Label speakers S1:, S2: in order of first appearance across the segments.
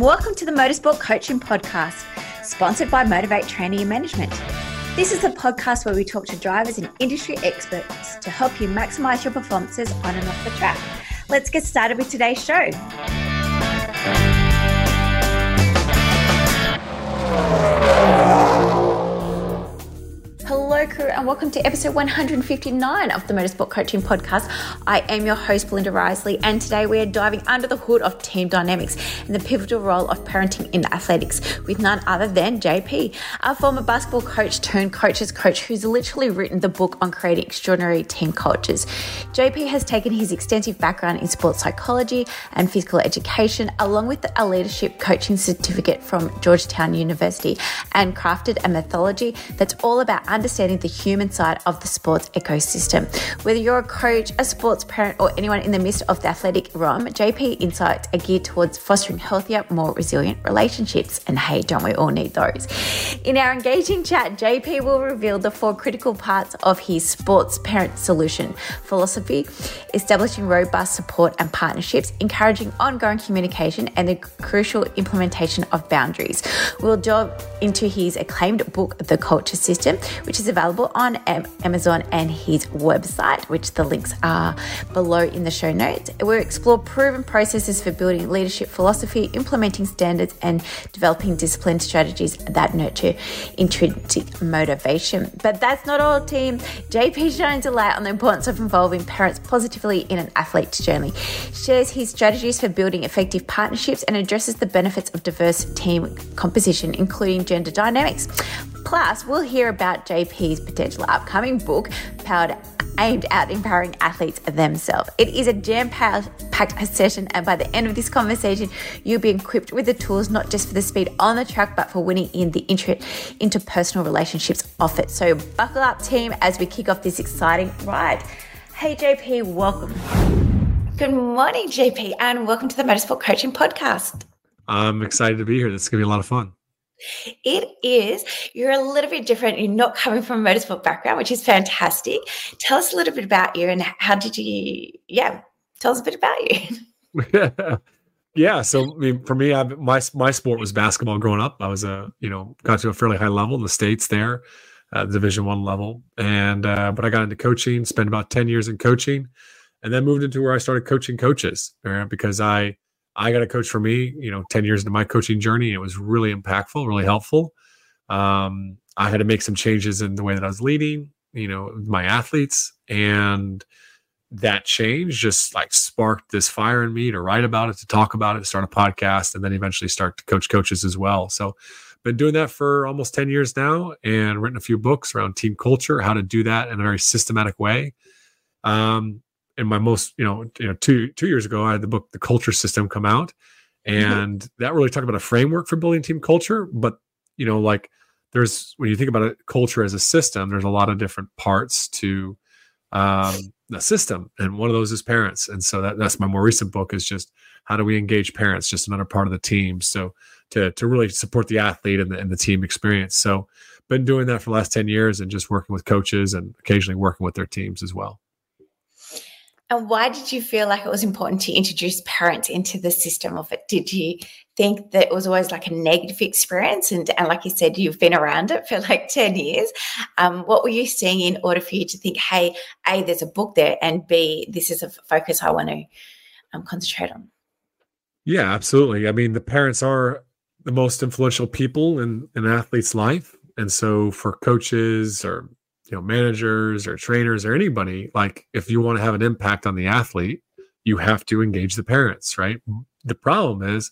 S1: welcome to the Motorsport Coaching Podcast, sponsored by Motivate Training and Management. This is a podcast where we talk to drivers and industry experts to help you maximize your performances on and off the track. Let's get started with today's show. Hello, crew, and welcome to episode 159 of the Motorsport Coaching Podcast. I am your host, Belinda Risley, and today we are diving under the hood of team dynamics and the pivotal role of parenting in athletics with none other than JP, our former basketball coach turned coaches coach who's literally written the book on creating extraordinary team cultures. JP has taken his extensive background in sports psychology and physical education, along with a leadership coaching certificate from Georgetown University, and crafted a methodology that's all about understanding the human side of the sports ecosystem. Whether you're a coach, a sports parent, or anyone in the midst of the athletic realm, JP Insights are geared towards fostering healthier, more resilient relationships. And hey, don't we all need those? In our engaging chat, JP will reveal the four critical parts of his sports parent solution philosophy, establishing robust support and partnerships, encouraging ongoing communication, and the crucial implementation of boundaries. We'll delve into his acclaimed book, The Culture System, which is available on Amazon and his website, which the links are below in the show notes. We'll explore proven processes for building leadership philosophy, implementing standards, and developing disciplined strategies that nurture intrinsic motivation. But that's not all, team. JP shines a light on the importance of involving parents positively in an athlete's journey, shares his strategies for building effective partnerships, and addresses the benefits of diverse team composition, including gender dynamics. Plus, we'll hear about JP's potential upcoming book, powered aimed at empowering athletes themselves. It is a jam packed session, and by the end of this conversation, you'll be equipped with the tools not just for the speed on the track, but for winning in the inter- interpersonal relationships off it. So, buckle up, team, as we kick off this exciting ride. Hey, JP, welcome. Good morning, JP, and welcome to the Motorsport Coaching Podcast.
S2: I'm excited to be here. This is going to be a lot of fun.
S1: It is. You're a little bit different. You're not coming from a motorsport background, which is fantastic. Tell us a little bit about you and how did you, yeah, tell us a bit about
S2: you. yeah. So, I mean, for me, I, my, my sport was basketball growing up. I was a, you know, got to a fairly high level in the States there, uh, division one level. And, uh, but I got into coaching, spent about 10 years in coaching and then moved into where I started coaching coaches right? because I, I got a coach for me, you know, 10 years into my coaching journey. It was really impactful, really helpful. Um, I had to make some changes in the way that I was leading, you know, my athletes. And that change just like sparked this fire in me to write about it, to talk about it, start a podcast, and then eventually start to coach coaches as well. So, been doing that for almost 10 years now and written a few books around team culture, how to do that in a very systematic way. Um, in my most you know you know two two years ago i had the book the culture system come out. Mm-hmm. and mm-hmm. that really talked about a framework for building team culture. But you know like there's when you think about a culture as a system there's a lot of different parts to um, the system. And one of those is parents. And so that, that's my more recent book is just how do we engage parents? Just another part of the team. So to to really support the athlete and the, and the team experience. So been doing that for the last 10 years and just working with coaches and occasionally working with their teams as well
S1: and why did you feel like it was important to introduce parents into the system of it? Did you think that it was always like a negative experience? And, and like you said, you've been around it for like 10 years. Um, what were you seeing in order for you to think, hey, A, there's a book there, and B, this is a focus I want to um, concentrate on?
S2: Yeah, absolutely. I mean, the parents are the most influential people in an athlete's life. And so for coaches or you know managers or trainers or anybody like if you want to have an impact on the athlete you have to engage the parents right? The problem is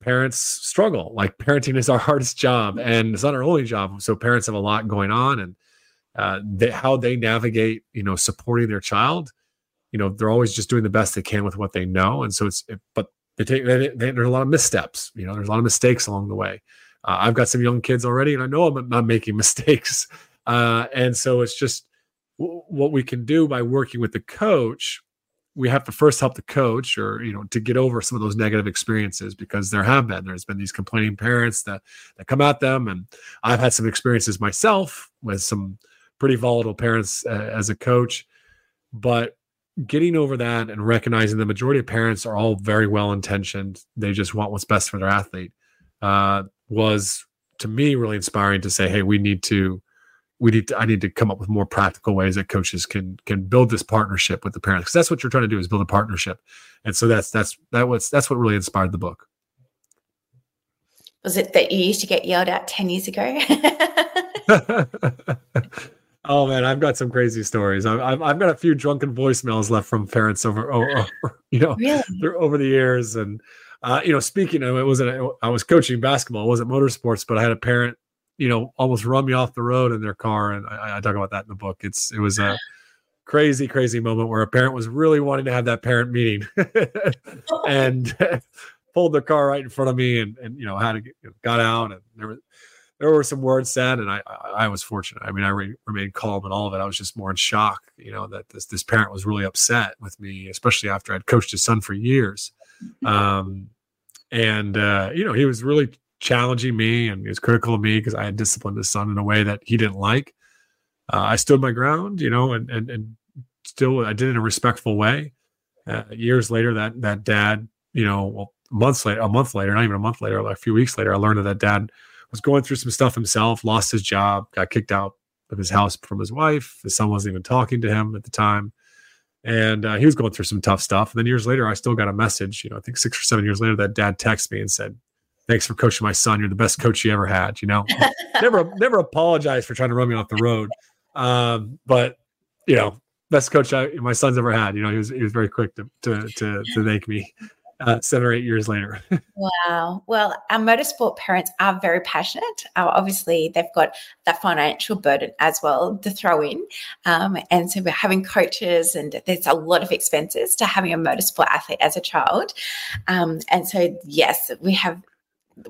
S2: parents struggle like parenting is our hardest job and it's not our only job so parents have a lot going on and uh, they, how they navigate you know supporting their child you know they're always just doing the best they can with what they know and so it's but they take they, they, there's a lot of missteps you know there's a lot of mistakes along the way. Uh, i've got some young kids already and i know i'm not making mistakes uh, and so it's just w- what we can do by working with the coach. We have to first help the coach, or you know, to get over some of those negative experiences because there have been. There's been these complaining parents that that come at them, and I've had some experiences myself with some pretty volatile parents uh, as a coach. But getting over that and recognizing the majority of parents are all very well intentioned they just want what's best for their athlete uh, was to me really inspiring to say hey we need to we need to i need to come up with more practical ways that coaches can can build this partnership with the parents. Because that's what you're trying to do is build a partnership. And so that's that's that was that's what really inspired the book.
S1: Was it that you used to get yelled at 10 years ago?
S2: Oh man i've got some crazy stories. I've, I've got a few drunken voicemails left from parents over, over you know really? over the years. And uh, you know speaking of it wasn't i was coaching basketball. It wasn't motorsports but i had a parent you know almost run me off the road in their car and i, I talk about that in the book it's it was a crazy crazy moment where a parent was really wanting to have that parent meeting and pulled their car right in front of me and and you know had to get, got out and there was there were some words said, and I I was fortunate. I mean, I re- remained calm in all of it. I was just more in shock, you know, that this this parent was really upset with me, especially after I'd coached his son for years, um, and uh, you know, he was really challenging me and he was critical of me because I had disciplined his son in a way that he didn't like. Uh, I stood my ground, you know, and and and still I did it in a respectful way. Uh, years later, that that dad, you know, well, months later, a month later, not even a month later, like a few weeks later, I learned that that dad was going through some stuff himself, lost his job, got kicked out of his house from his wife. His son wasn't even talking to him at the time. And uh, he was going through some tough stuff. And then years later, I still got a message, you know, I think six or seven years later, that dad texted me and said, thanks for coaching my son. You're the best coach you ever had. You know, never, never apologize for trying to run me off the road. Um, but you know, best coach I, my son's ever had. You know, he was he was very quick to to to, to thank me. Uh, seven or eight years later.
S1: wow. Well, our motorsport parents are very passionate. Uh, obviously, they've got that financial burden as well to throw in. Um, and so we're having coaches, and there's a lot of expenses to having a motorsport athlete as a child. Um, and so, yes, we have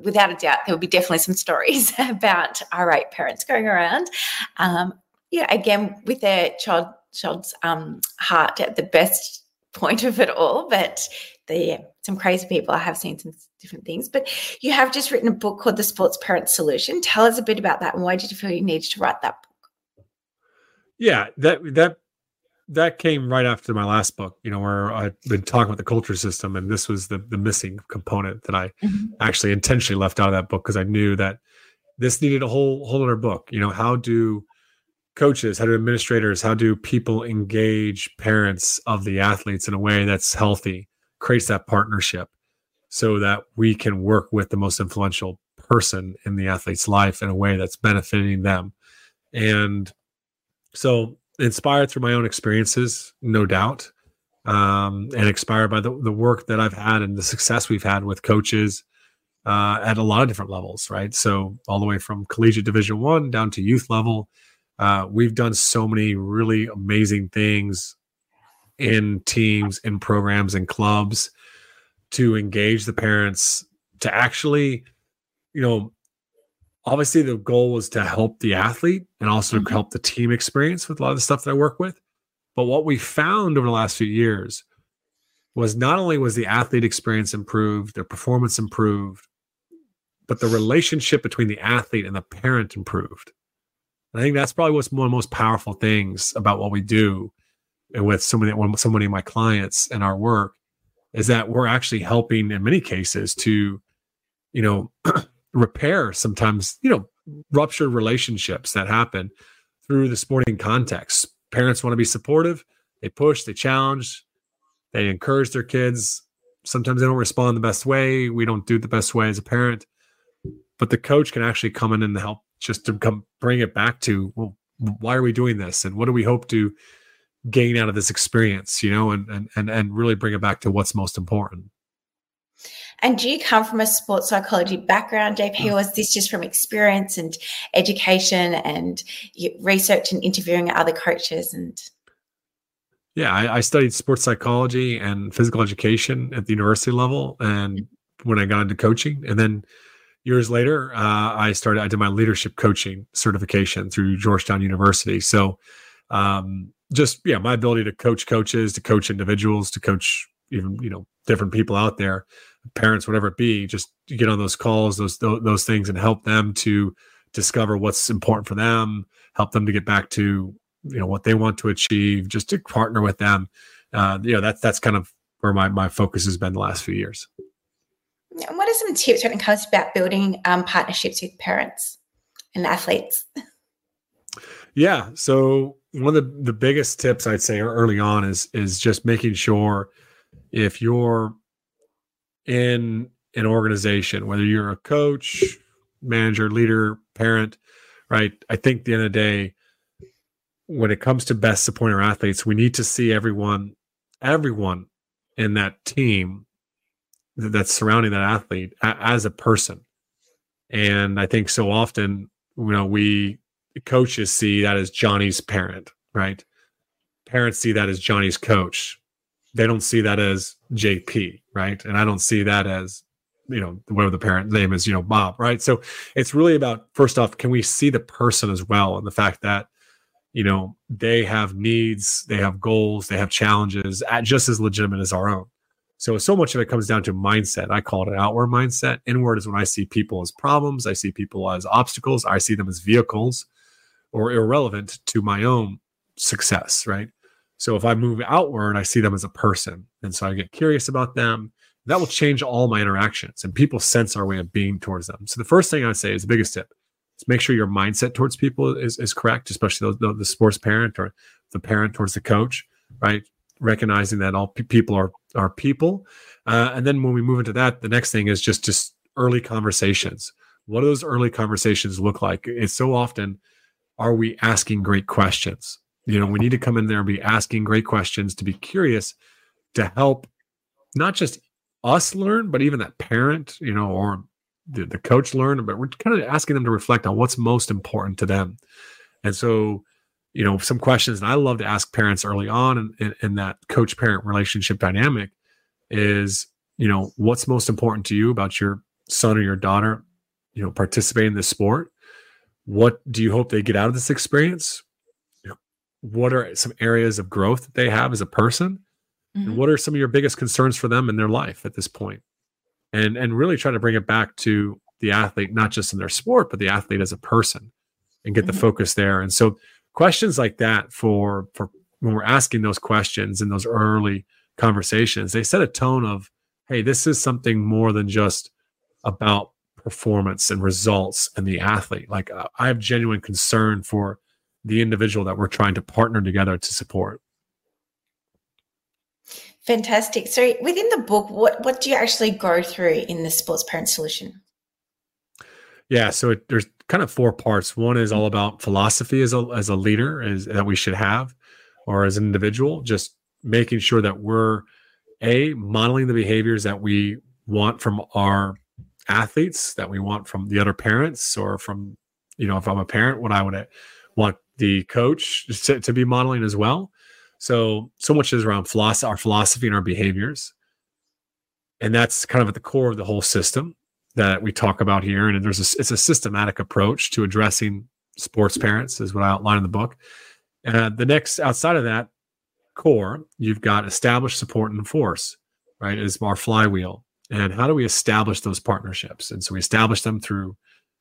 S1: without a doubt, there will be definitely some stories about irate parents going around. Um, yeah, again, with their child child's um, heart at the best point of it all, but the some crazy people. I have seen some different things, but you have just written a book called The Sports Parent Solution. Tell us a bit about that, and why did you feel you needed to write that book?
S2: Yeah, that that that came right after my last book, you know, where I've been talking about the culture system, and this was the the missing component that I mm-hmm. actually intentionally left out of that book because I knew that this needed a whole whole other book. You know, how do coaches, how do administrators, how do people engage parents of the athletes in a way that's healthy, creates that partnership, so that we can work with the most influential person in the athlete's life in a way that's benefiting them, and so inspired through my own experiences, no doubt, um, and inspired by the, the work that I've had and the success we've had with coaches uh, at a lot of different levels, right? So all the way from collegiate Division One down to youth level, uh, we've done so many really amazing things in teams, in programs, and clubs to engage the parents to actually, you know, obviously the goal was to help the athlete and also mm-hmm. help the team experience with a lot of the stuff that I work with. But what we found over the last few years was not only was the athlete experience improved, their performance improved, but the relationship between the athlete and the parent improved. And I think that's probably what's one of the most powerful things about what we do and with so many, so many of my clients and our work is that we're actually helping in many cases to, you know, repair sometimes, you know, ruptured relationships that happen through the sporting context. Parents want to be supportive, they push, they challenge, they encourage their kids. Sometimes they don't respond the best way. We don't do the best way as a parent, but the coach can actually come in and help just to come bring it back to, well, why are we doing this? And what do we hope to gain out of this experience, you know, and, and, and, and really bring it back to what's most important.
S1: And do you come from a sports psychology background, JP, or is this just from experience and education and research and interviewing other coaches? And
S2: yeah, I, I studied sports psychology and physical education at the university level, and when I got into coaching, and then years later, uh, I started. I did my leadership coaching certification through Georgetown University. So, um, just yeah, my ability to coach coaches, to coach individuals, to coach even you know different people out there parents, whatever it be, just get on those calls, those, those those things, and help them to discover what's important for them, help them to get back to you know what they want to achieve, just to partner with them uh, you know that's that's kind of where my my focus has been the last few years.
S1: And what are some tips when it comes about building um, partnerships with parents and athletes?
S2: Yeah. So one of the, the biggest tips I'd say early on is is just making sure if you're in an organization, whether you're a coach, manager, leader, parent, right? I think the end of the day, when it comes to best supporting our athletes, we need to see everyone, everyone in that team that's surrounding that athlete as a person. And I think so often, you know, we coaches see that as Johnny's parent, right? Parents see that as Johnny's coach. They don't see that as JP, right? And I don't see that as, you know, whatever the parent name is, you know, Bob, right? So it's really about first off, can we see the person as well and the fact that, you know, they have needs, they have goals, they have challenges at just as legitimate as our own. So, so much of it comes down to mindset. I call it an outward mindset. Inward is when I see people as problems, I see people as obstacles, I see them as vehicles or irrelevant to my own success, right? So, if I move outward, I see them as a person. And so I get curious about them. That will change all my interactions and people sense our way of being towards them. So, the first thing I would say is the biggest tip is make sure your mindset towards people is, is correct, especially the, the, the sports parent or the parent towards the coach, right? recognizing that all p- people are are people. Uh, and then when we move into that, the next thing is just just early conversations. What do those early conversations look like? It's so often are we asking great questions? You know, we need to come in there and be asking great questions to be curious to help not just us learn, but even that parent, you know, or the, the coach learn. But we're kind of asking them to reflect on what's most important to them. And so you know some questions and i love to ask parents early on in, in, in that coach parent relationship dynamic is you know what's most important to you about your son or your daughter you know participating in this sport what do you hope they get out of this experience what are some areas of growth that they have as a person mm-hmm. and what are some of your biggest concerns for them in their life at this point and and really try to bring it back to the athlete not just in their sport but the athlete as a person and get mm-hmm. the focus there and so questions like that for for when we're asking those questions in those early conversations they set a tone of hey this is something more than just about performance and results and the athlete like uh, i have genuine concern for the individual that we're trying to partner together to support.
S1: Fantastic. So within the book what what do you actually go through in the sports parent solution?
S2: Yeah so it, there's kind of four parts. One is mm-hmm. all about philosophy as a as a leader is that we should have, or as an individual, just making sure that we're a modeling the behaviors that we want from our athletes, that we want from the other parents, or from you know if I'm a parent, what I would want the coach to, to be modeling as well. So so much is around philosophy, our philosophy and our behaviors, and that's kind of at the core of the whole system that we talk about here. And there's a, it's a systematic approach to addressing sports parents, is what I outline in the book. Uh, the next, outside of that core, you've got establish, support, and enforce, right? Is our flywheel. And how do we establish those partnerships? And so we establish them through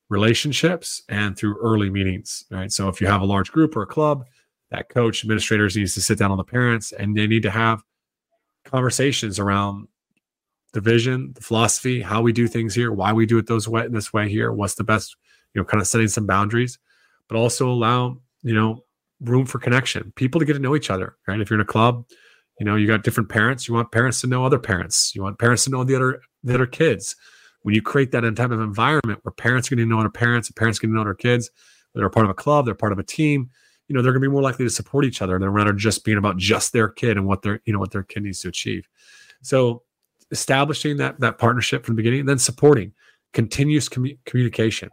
S2: relationships and through early meetings, right? So if you have a large group or a club, that coach administrators needs to sit down on the parents and they need to have conversations around the vision, the philosophy, how we do things here, why we do it those way this way here, what's the best, you know, kind of setting some boundaries, but also allow, you know, room for connection, people to get to know each other, right? If you're in a club, you know, you got different parents, you want parents to know other parents, you want parents to know the other the other kids. When you create that type of environment where parents are going to know their parents, and parents are going to know their kids, they're part of a club, they're part of a team, you know, they're going to be more likely to support each other. They're rather just being about just their kid and what their, you know, what their kid needs to achieve. So establishing that that partnership from the beginning, and then supporting continuous commu- communication.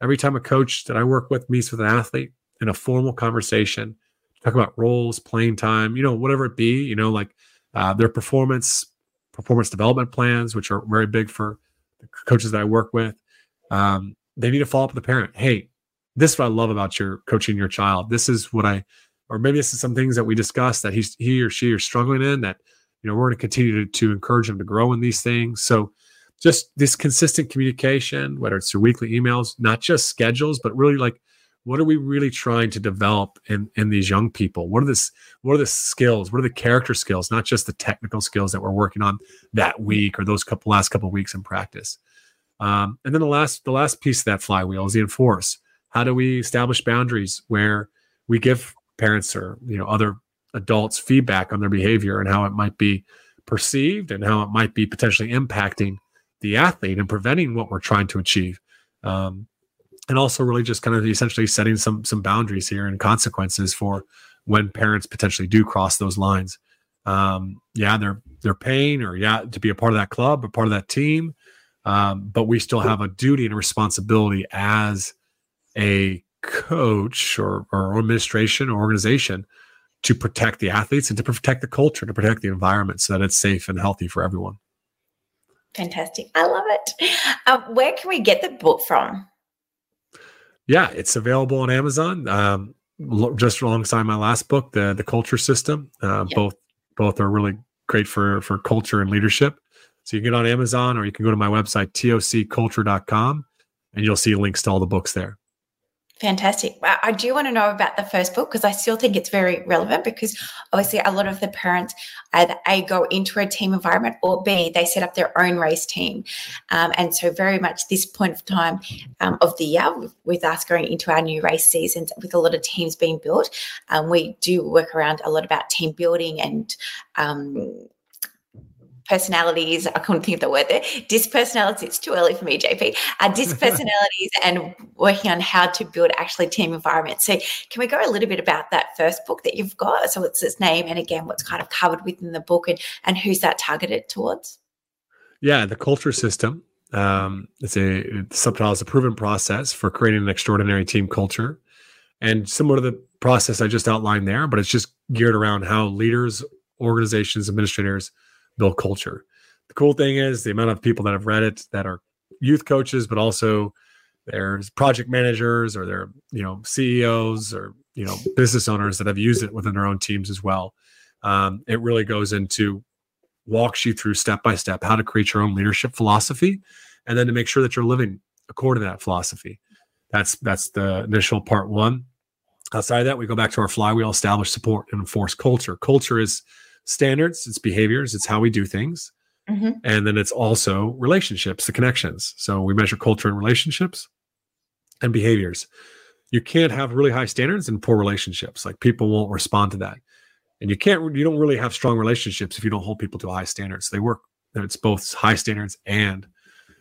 S2: Every time a coach that I work with meets with an athlete in a formal conversation, talk about roles, playing time, you know, whatever it be, you know, like uh, their performance, performance development plans, which are very big for the coaches that I work with. Um, they need to follow up with the parent. Hey, this is what I love about your coaching your child. This is what I, or maybe this is some things that we discussed that he's he or she are struggling in that you know we're going to continue to, to encourage them to grow in these things so just this consistent communication whether it's through weekly emails not just schedules but really like what are we really trying to develop in in these young people? What are this what are the skills? What are the character skills not just the technical skills that we're working on that week or those couple last couple weeks in practice? Um, and then the last the last piece of that flywheel is the enforce. How do we establish boundaries where we give parents or you know other adults feedback on their behavior and how it might be perceived and how it might be potentially impacting the athlete and preventing what we're trying to achieve? Um, and also really just kind of essentially setting some some boundaries here and consequences for when parents potentially do cross those lines. Um, yeah, they're they're paying or yeah to be a part of that club, or part of that team, um, but we still have a duty and a responsibility as a coach or, or administration or organization to protect the athletes and to protect the culture, to protect the environment, so that it's safe and healthy for everyone.
S1: Fantastic! I love it. Uh, where can we get the book from?
S2: Yeah, it's available on Amazon. Um, just alongside my last book, the the Culture System. Uh, yep. Both both are really great for for culture and leadership. So you can get on Amazon or you can go to my website tocculture.com and you'll see links to all the books there.
S1: Fantastic. I do want to know about the first book because I still think it's very relevant because obviously a lot of the parents either A, go into a team environment or B, they set up their own race team. Um, and so, very much this point of time um, of the year, with, us going into our new race seasons, with a lot of teams being built, um, we do work around a lot about team building and um, personalities. I couldn't think of the word there. Dispersonalities. It's too early for me, JP. Uh, dispersonalities and working on how to build actually team environments. So, can we go a little bit about that first book that you've got? So, what's its name, and again, what's kind of covered within the book, and and who's that targeted towards?
S2: Yeah, the culture system. Um, it's a subtitle is a proven process for creating an extraordinary team culture, and similar to the process I just outlined there, but it's just geared around how leaders, organizations, administrators build culture. The cool thing is the amount of people that have read it that are youth coaches, but also there's project managers or they're you know CEOs or you know business owners that have used it within their own teams as well. Um, it really goes into walks you through step by step how to create your own leadership philosophy, and then to make sure that you're living according to that philosophy. That's that's the initial part one. Outside of that, we go back to our flywheel: establish, support, and enforce culture. Culture is standards, it's behaviors, it's how we do things. Mm-hmm. And then it's also relationships, the connections. So we measure culture and relationships and behaviors. You can't have really high standards and poor relationships. Like people won't respond to that. And you can't, you don't really have strong relationships if you don't hold people to high standards. They work, it's both high standards and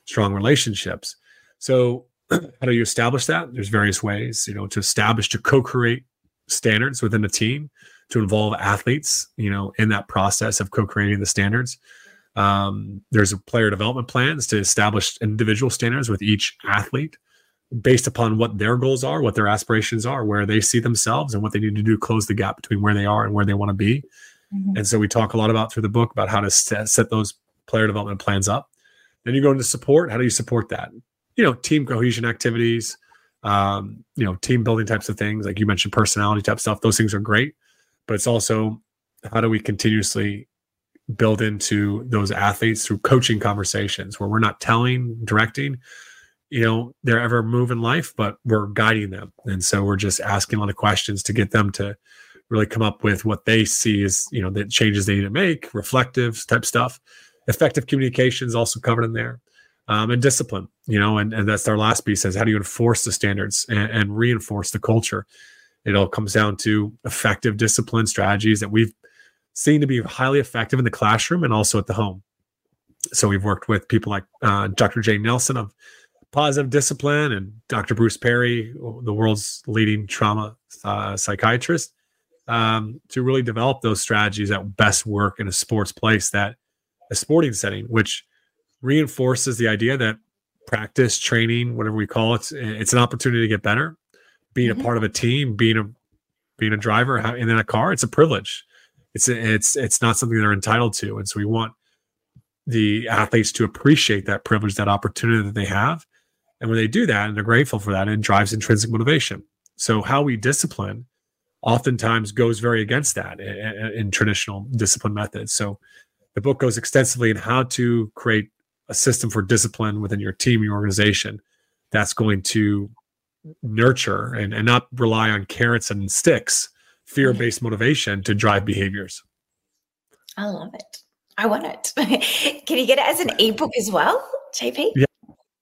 S2: strong relationships. So how do you establish that? There's various ways, you know, to establish, to co create standards within a team to involve athletes, you know, in that process of co-creating the standards. Um, there's a player development plans to establish individual standards with each athlete based upon what their goals are, what their aspirations are, where they see themselves, and what they need to do to close the gap between where they are and where they want to be. Mm-hmm. And so we talk a lot about through the book about how to set, set those player development plans up. Then you go into support. How do you support that? You know, team cohesion activities, um, you know, team building types of things, like you mentioned, personality type stuff. Those things are great but it's also how do we continuously build into those athletes through coaching conversations where we're not telling, directing, you know, their ever move in life, but we're guiding them. And so we're just asking a lot of questions to get them to really come up with what they see as, you know, the changes they need to make, reflective type stuff. Effective communication is also covered in there. Um, and discipline, you know, and, and that's our last piece is how do you enforce the standards and, and reinforce the culture? It all comes down to effective discipline strategies that we've seen to be highly effective in the classroom and also at the home. So we've worked with people like uh, Dr. Jane Nelsen of Positive Discipline and Dr. Bruce Perry, the world's leading trauma uh, psychiatrist, um, to really develop those strategies that best work in a sports place that a sporting setting, which reinforces the idea that practice, training, whatever we call it, it's an opportunity to get better being mm-hmm. a part of a team, being a being a driver and in a car, it's a privilege. It's it's it's not something they're entitled to, and so we want the athletes to appreciate that privilege, that opportunity that they have, and when they do that and they're grateful for that, it drives intrinsic motivation. So how we discipline oftentimes goes very against that in, in traditional discipline methods. So the book goes extensively in how to create a system for discipline within your team, your organization, that's going to nurture and, and not rely on carrots and sticks, fear based motivation to drive behaviors.
S1: I love it. I want it. Can you get it as an ebook as well, JP?
S2: Yeah.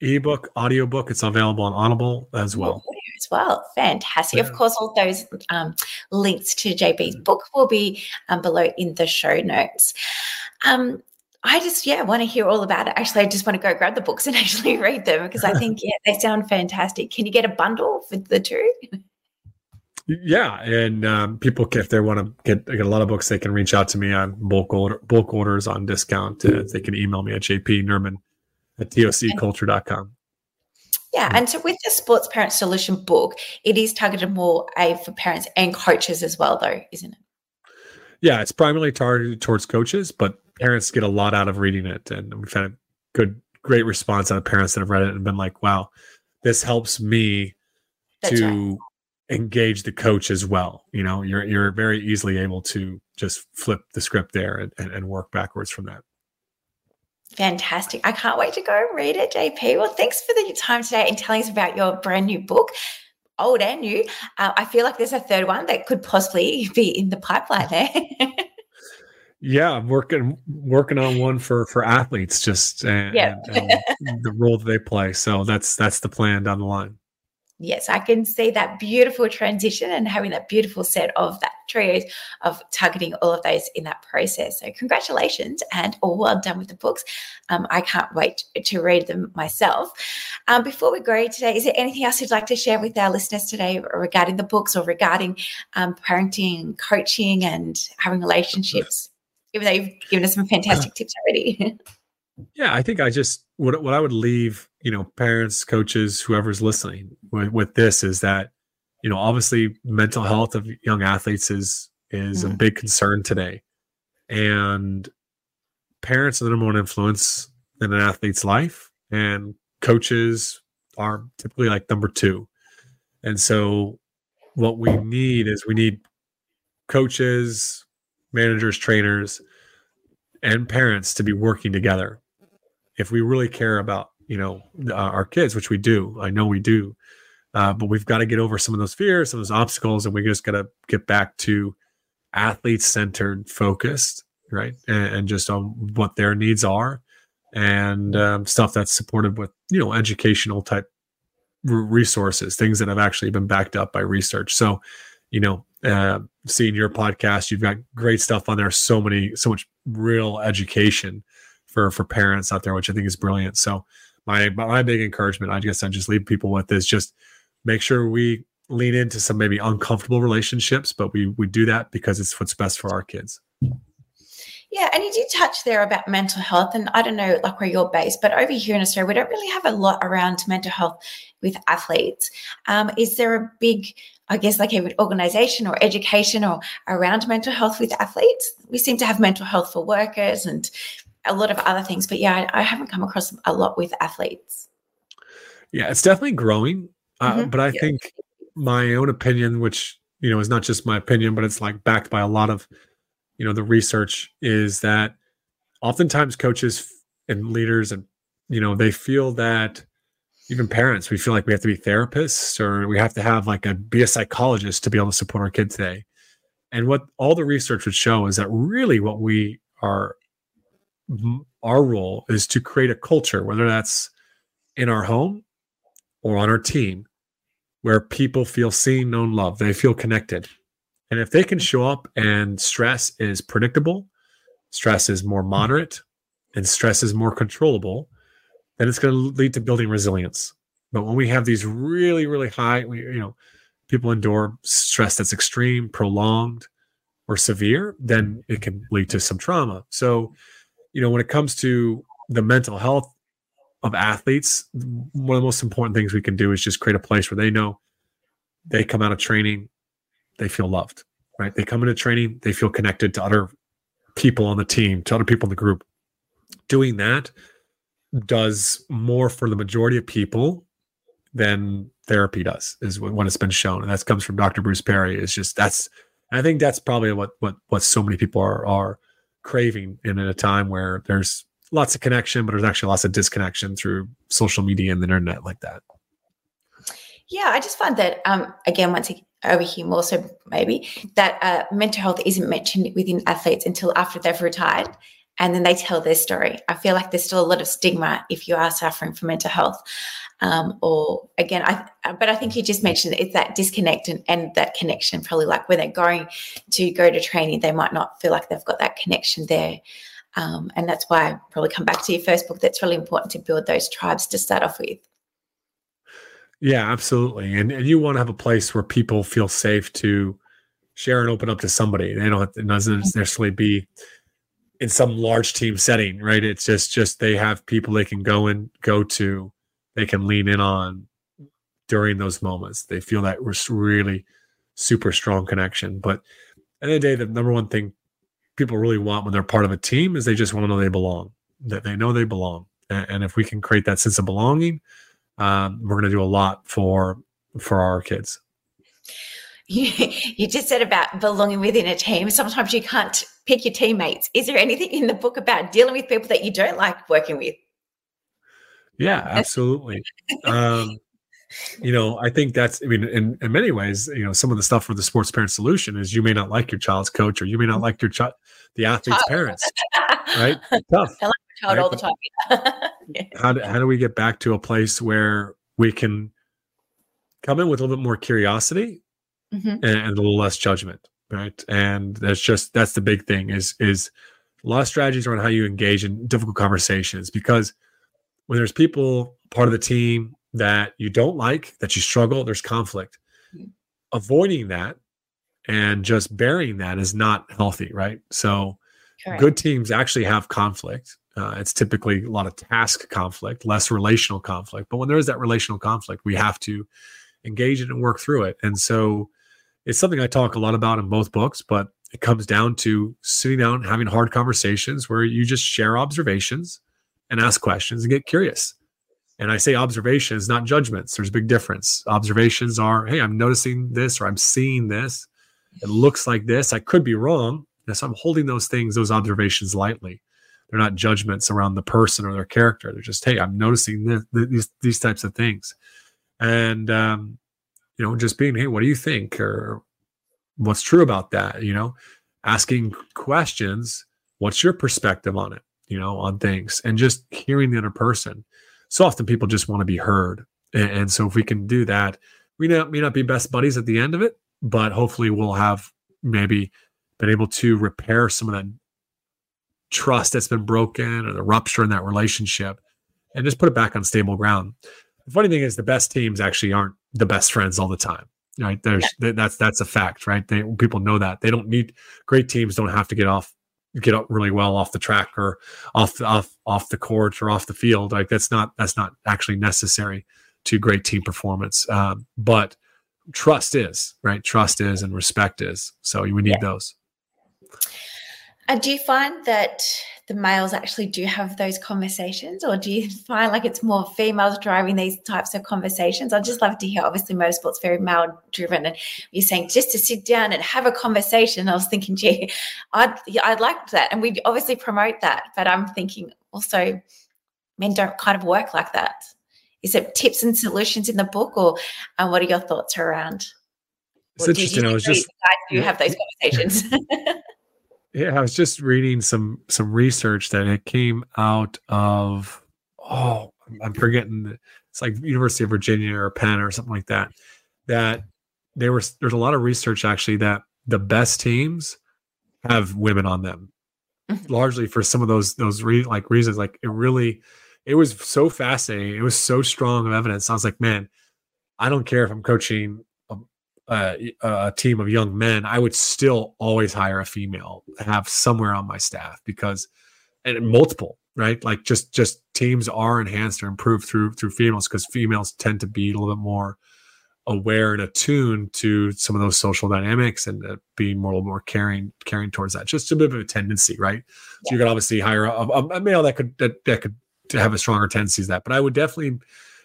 S2: Ebook, audiobook. It's available on Audible as well.
S1: As well. Fantastic. Yeah. Of course, all those um, links to JP's book will be um, below in the show notes. Um, I just, yeah, want to hear all about it. Actually, I just want to go grab the books and actually read them because I think, yeah, they sound fantastic. Can you get a bundle for the two?
S2: Yeah, and um, people, if they want to get, get a lot of books, they can reach out to me on bulk order, bulk orders on discount. Uh, they can email me at jpnerbun at tocculture.com.
S1: Yeah, and so with the Sports Parent Solution book, it is targeted more a for parents and coaches as well, though, isn't it?
S2: Yeah, it's primarily targeted towards coaches, but parents get a lot out of reading it, and we've had a good, great response out of parents that have read it and been like, "Wow, this helps me That's to right. engage the coach as well." You know, you're you're very easily able to just flip the script there and, and, and work backwards from that.
S1: Fantastic. I can't wait to go read it, JP. Well, thanks for the time today and telling us about your brand new book, old and new. Uh, I feel like there's a third one that could possibly be in the pipeline there.
S2: yeah, I'm working working on one for for athletes, just and, yeah. and, the role that they play. So that's that's the plan down the line
S1: yes, I can see that beautiful transition and having that beautiful set of that trio of targeting all of those in that process. So, congratulations and all well done with the books. Um, I can't wait to read them myself. Um, before we go today, is there anything else you'd like to share with our listeners today regarding the books or regarding um, parenting, coaching, and having relationships? Even though you've given us some fantastic tips already.
S2: yeah, I think I just what what I would leave you know parents coaches whoever's listening with, with this is that you know obviously mental health of young athletes is is mm-hmm. a big concern today and parents are the number one influence in an athlete's life and coaches are typically like number two and so what we need is we need coaches managers trainers and parents to be working together. If we really care about you know uh, our kids which we do i know we do uh, but we've got to get over some of those fears some of those obstacles and we just got to get back to athlete centered focused right and, and, just on what their needs are and um, stuff that's supported with you know educational type resources things that have actually been backed up by research. So you know uh, seeing your podcast you've got great stuff on there so many so much real education for for parents out there which i think is brilliant so my my big encouragement, I guess I just leave people with is just make sure we lean into some maybe uncomfortable relationships, but we we do that because it's what's best for our kids.
S1: Yeah, and you did touch there about mental health, and I don't know like where you're based, but over here in Australia, we don't really have a lot around mental health with athletes. Um, is there a big I guess like a organization or education or around mental health with athletes. We seem to have mental health for workers and a lot of other things. But yeah, I, I haven't come across a lot with athletes.
S2: Yeah, it's definitely growing. Uh, mm-hmm. But I yeah. think my own opinion, which you know is not just my opinion, but it's like backed by a lot of you know the research, is that oftentimes coaches and leaders and you know they feel that even parents we feel like we have to be therapists or we have to have like a be a psychologist to be able to support our kid today and what all the research would show is that really what we are our role is to create a culture, whether that's in our home or on our team, where people feel seen, known, loved. They feel connected. And if they can show up and stress is predictable, stress is more moderate, and stress is more controllable, then it's going to lead to building resilience. But when we have these really, really high, you know, people endure stress that's extreme, prolonged, or severe, then it can lead to some trauma. So, you know, when it comes to the mental health of athletes, one of the most important things we can do is just create a place where they know they come out of training, they feel loved, right? They come into training, they feel connected to other people on the team, to other people in the group. Doing that does more for the majority of people than therapy does, is when it's been shown. And that comes from Dr. Bruce Perry. Is just that's I think that's probably what what what so many people are are craving in a time where there's lots of connection, but there's actually lots of disconnection through social media and the internet like that.
S1: Yeah, I just find that um, again, once over here more so maybe that uh, mental health isn't mentioned within athletes until after they've retired and then they tell their story. I feel like there's still a lot of stigma if you are suffering from mental health. Um, or again, I but I think you just mentioned it's that disconnect and, and that connection. Probably like when they're going to go to training, they might not feel like they've got that connection there. Um, and that's why I probably come back to your first book. That's really important to build those tribes to start off with.
S2: Yeah, absolutely. And, and you want to have a place where people feel safe to share and open up to somebody. They don't, it doesn't mm-hmm. necessarily be in some large team setting, right? It's just, just they have people they can go and go to, they can lean in on during those moments. They feel that really super strong connection. But at the end of the day, the number one thing people really want when they're part of a team is they just want to know they belong, that they know they belong. And, and if we can create that sense of belonging, um, we're going to do a lot for for our kids.
S1: You, you just said about belonging within a team. Sometimes you can't pick your teammates. Is there anything in the book about dealing with people that you don't like working with?
S2: Yeah, absolutely. um, you know, I think that's, I mean, in, in many ways, you know, some of the stuff for the sports parent solution is you may not like your child's coach or you may not like your child, the athlete's parents, right? Tough. I like my child right? all the time. yeah. How do, how do we get back to a place where we can come in with a little bit more curiosity mm-hmm. and, and a little less judgment, right? And that's just, that's the big thing is, is a lot of strategies around how you engage in difficult conversations because when there's people part of the team that you don't like, that you struggle, there's conflict. Mm-hmm. Avoiding that and just burying that is not healthy, right? So, Correct. good teams actually have conflict. Uh, it's typically a lot of task conflict, less relational conflict. But when there is that relational conflict, we have to engage it and work through it. And so, it's something I talk a lot about in both books, but it comes down to sitting down, having hard conversations where you just share observations and ask questions and get curious. And I say observations, not judgments. There's a big difference. Observations are, hey, I'm noticing this or I'm seeing this. It looks like this. I could be wrong. And so I'm holding those things, those observations lightly. They're not judgments around the person or their character. They're just, hey, I'm noticing this, these these types of things, and um, you know, just being, hey, what do you think, or what's true about that? You know, asking questions. What's your perspective on it? You know, on things, and just hearing the other person so often people just want to be heard. And, and so if we can do that, we not, may not be best buddies at the end of it, but hopefully we'll have maybe been able to repair some of that trust that's been broken or the rupture in that relationship and just put it back on stable ground. The funny thing is the best teams actually aren't the best friends all the time. Right. There's yeah. that's that's a fact, right? They people know that. They don't need great teams don't have to get off get up really well off the track or off the, off off the court or off the field. Like that's not that's not actually necessary to great team performance. Um, but trust is right. Trust is and respect is. So we need yeah. those.
S1: And do you find that the males actually do have those conversations, or do you find like it's more females driving these types of conversations? I'd just love to hear. Obviously, motorsport's very male driven, and you're saying just to sit down and have a conversation. I was thinking, gee, I'd I'd like that, and we obviously promote that. But I'm thinking also, men don't kind of work like that. Is it tips and solutions in the book, or uh, what are your thoughts around?
S2: It's interesting. I was just
S1: do have those conversations.
S2: Yeah, I was just reading some some research that it came out of oh, I'm forgetting it's like University of Virginia or Penn or something like that. That there was there's a lot of research actually that the best teams have women on them, mm-hmm. largely for some of those those re, like reasons. Like it really, it was so fascinating. It was so strong of evidence. I was like, man, I don't care if I'm coaching a team of young men, I would still always hire a female, have somewhere on my staff because, and multiple, right? Like just just teams are enhanced or improved through through females because females tend to be a little bit more aware and attuned to some of those social dynamics and uh, being more more caring caring towards that. Just a bit of a tendency, right? Yeah. So you could obviously hire a, a, male that could that, that could have a stronger tendency that. But I would definitely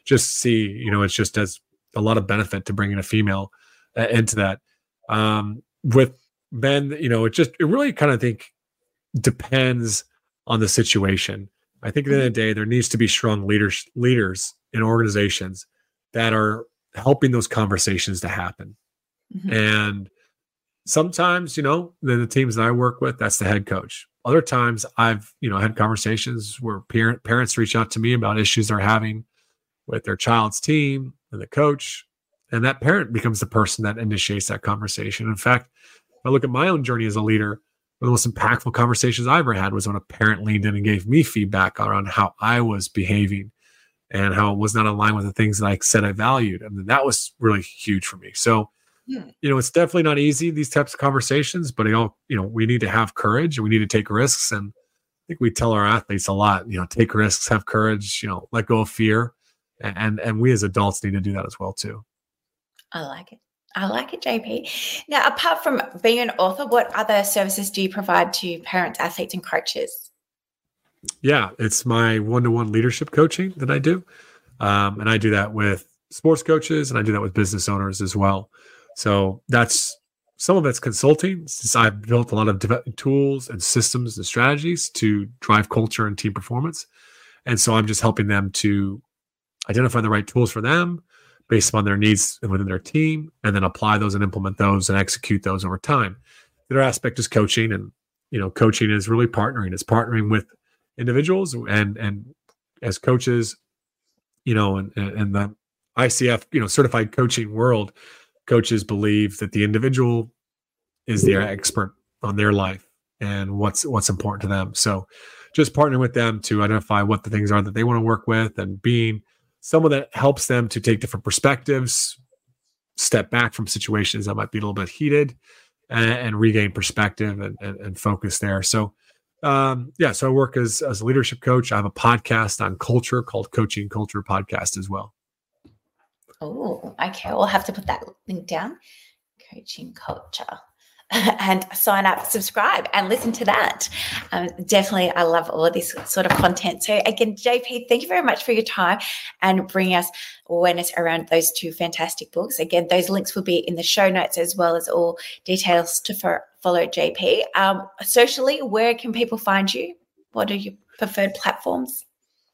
S2: just see, you know, it's just as a lot of benefit to bring in a female uh, into that. Um, with men, you know, it just it really kind of think depends on the situation. I think at the end of the day, there needs to be strong leaders leaders in organizations that are helping those conversations to happen. Mm-hmm. And sometimes, you know, the, the teams that I work with, that's the head coach. Other times I've, you know, had conversations where parent, parents reach out to me about issues they're having with their child's team and the coach. And that parent becomes the person that initiates that conversation. In fact, if I look at my own journey as a leader, one of the most impactful conversations I ever had was when a parent leaned in and gave me feedback around how I was behaving and how it was not aligned with the things that I said I valued. And that was really huge for me. So, yeah. you know, it's definitely not easy, these types of conversations, but you know, you know, we need to have courage and we need to take risks. And I think we tell our athletes a lot, you know, take risks, have courage, you know, let go of fear. And and we as adults need to do that as well too.
S1: I like it. I like it, JP. Now, apart from being an author, what other services do you provide to parents, athletes, and coaches?
S2: Yeah, it's my one to one leadership coaching that I do. Um, and I do that with sports coaches and I do that with business owners as well. So that's some of it's consulting since I've built a lot of tools and systems and strategies to drive culture and team performance. And so I'm just helping them to identify the right tools for them based upon their needs within their team and then apply those and implement those and execute those over time. The other aspect is coaching and you know coaching is really partnering. It's partnering with individuals and and as coaches, you know, and and the ICF, you know, certified coaching world, coaches believe that the individual is the expert on their life and what's what's important to them. So just partnering with them to identify what the things are that they want to work with and being someone that helps them to take different perspectives, step back from situations that might be a little bit heated, and, and regain perspective and, and, and, focus there. So, um, yeah, so I work as, as a leadership coach. I have a podcast on culture called Coaching Culture Podcast as well.
S1: Oh, okay. We'll have to put that link down. Coaching Culture. and sign up, subscribe, and listen to that. Um, definitely, I love all of this sort of content. So, again, JP, thank you very much for your time and bringing us awareness around those two fantastic books. Again, those links will be in the show notes as well as all details to follow JP. Um, socially, where can people find you? What are your preferred platforms?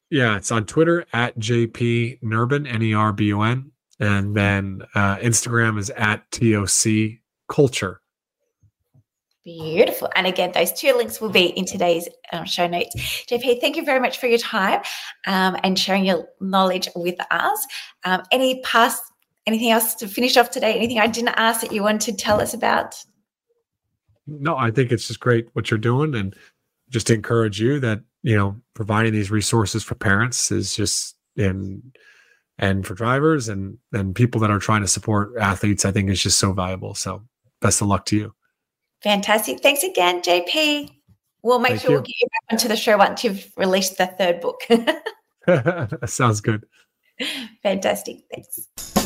S2: Yeah, it's on Twitter at JP Nerbun, N E R B U N. And then uh, Instagram is at TOC Culture.
S1: Beautiful. And again, those two links will be in today's um, show notes. JP, thank you very much for your time um, and sharing your knowledge with us. Um, any past, anything else to finish off today? Anything I didn't ask that you want to tell us about?
S2: No, I think it's just great what you're doing and just to encourage you that, you know, providing these resources for parents is just in and for drivers and and people that are trying to support athletes, I think is just so valuable. So best of luck to you.
S1: Fantastic. Thanks again, JP. We'll make Thank sure you. we'll get you back onto the show once you've released the third book.
S2: Sounds good.
S1: Fantastic. Thanks.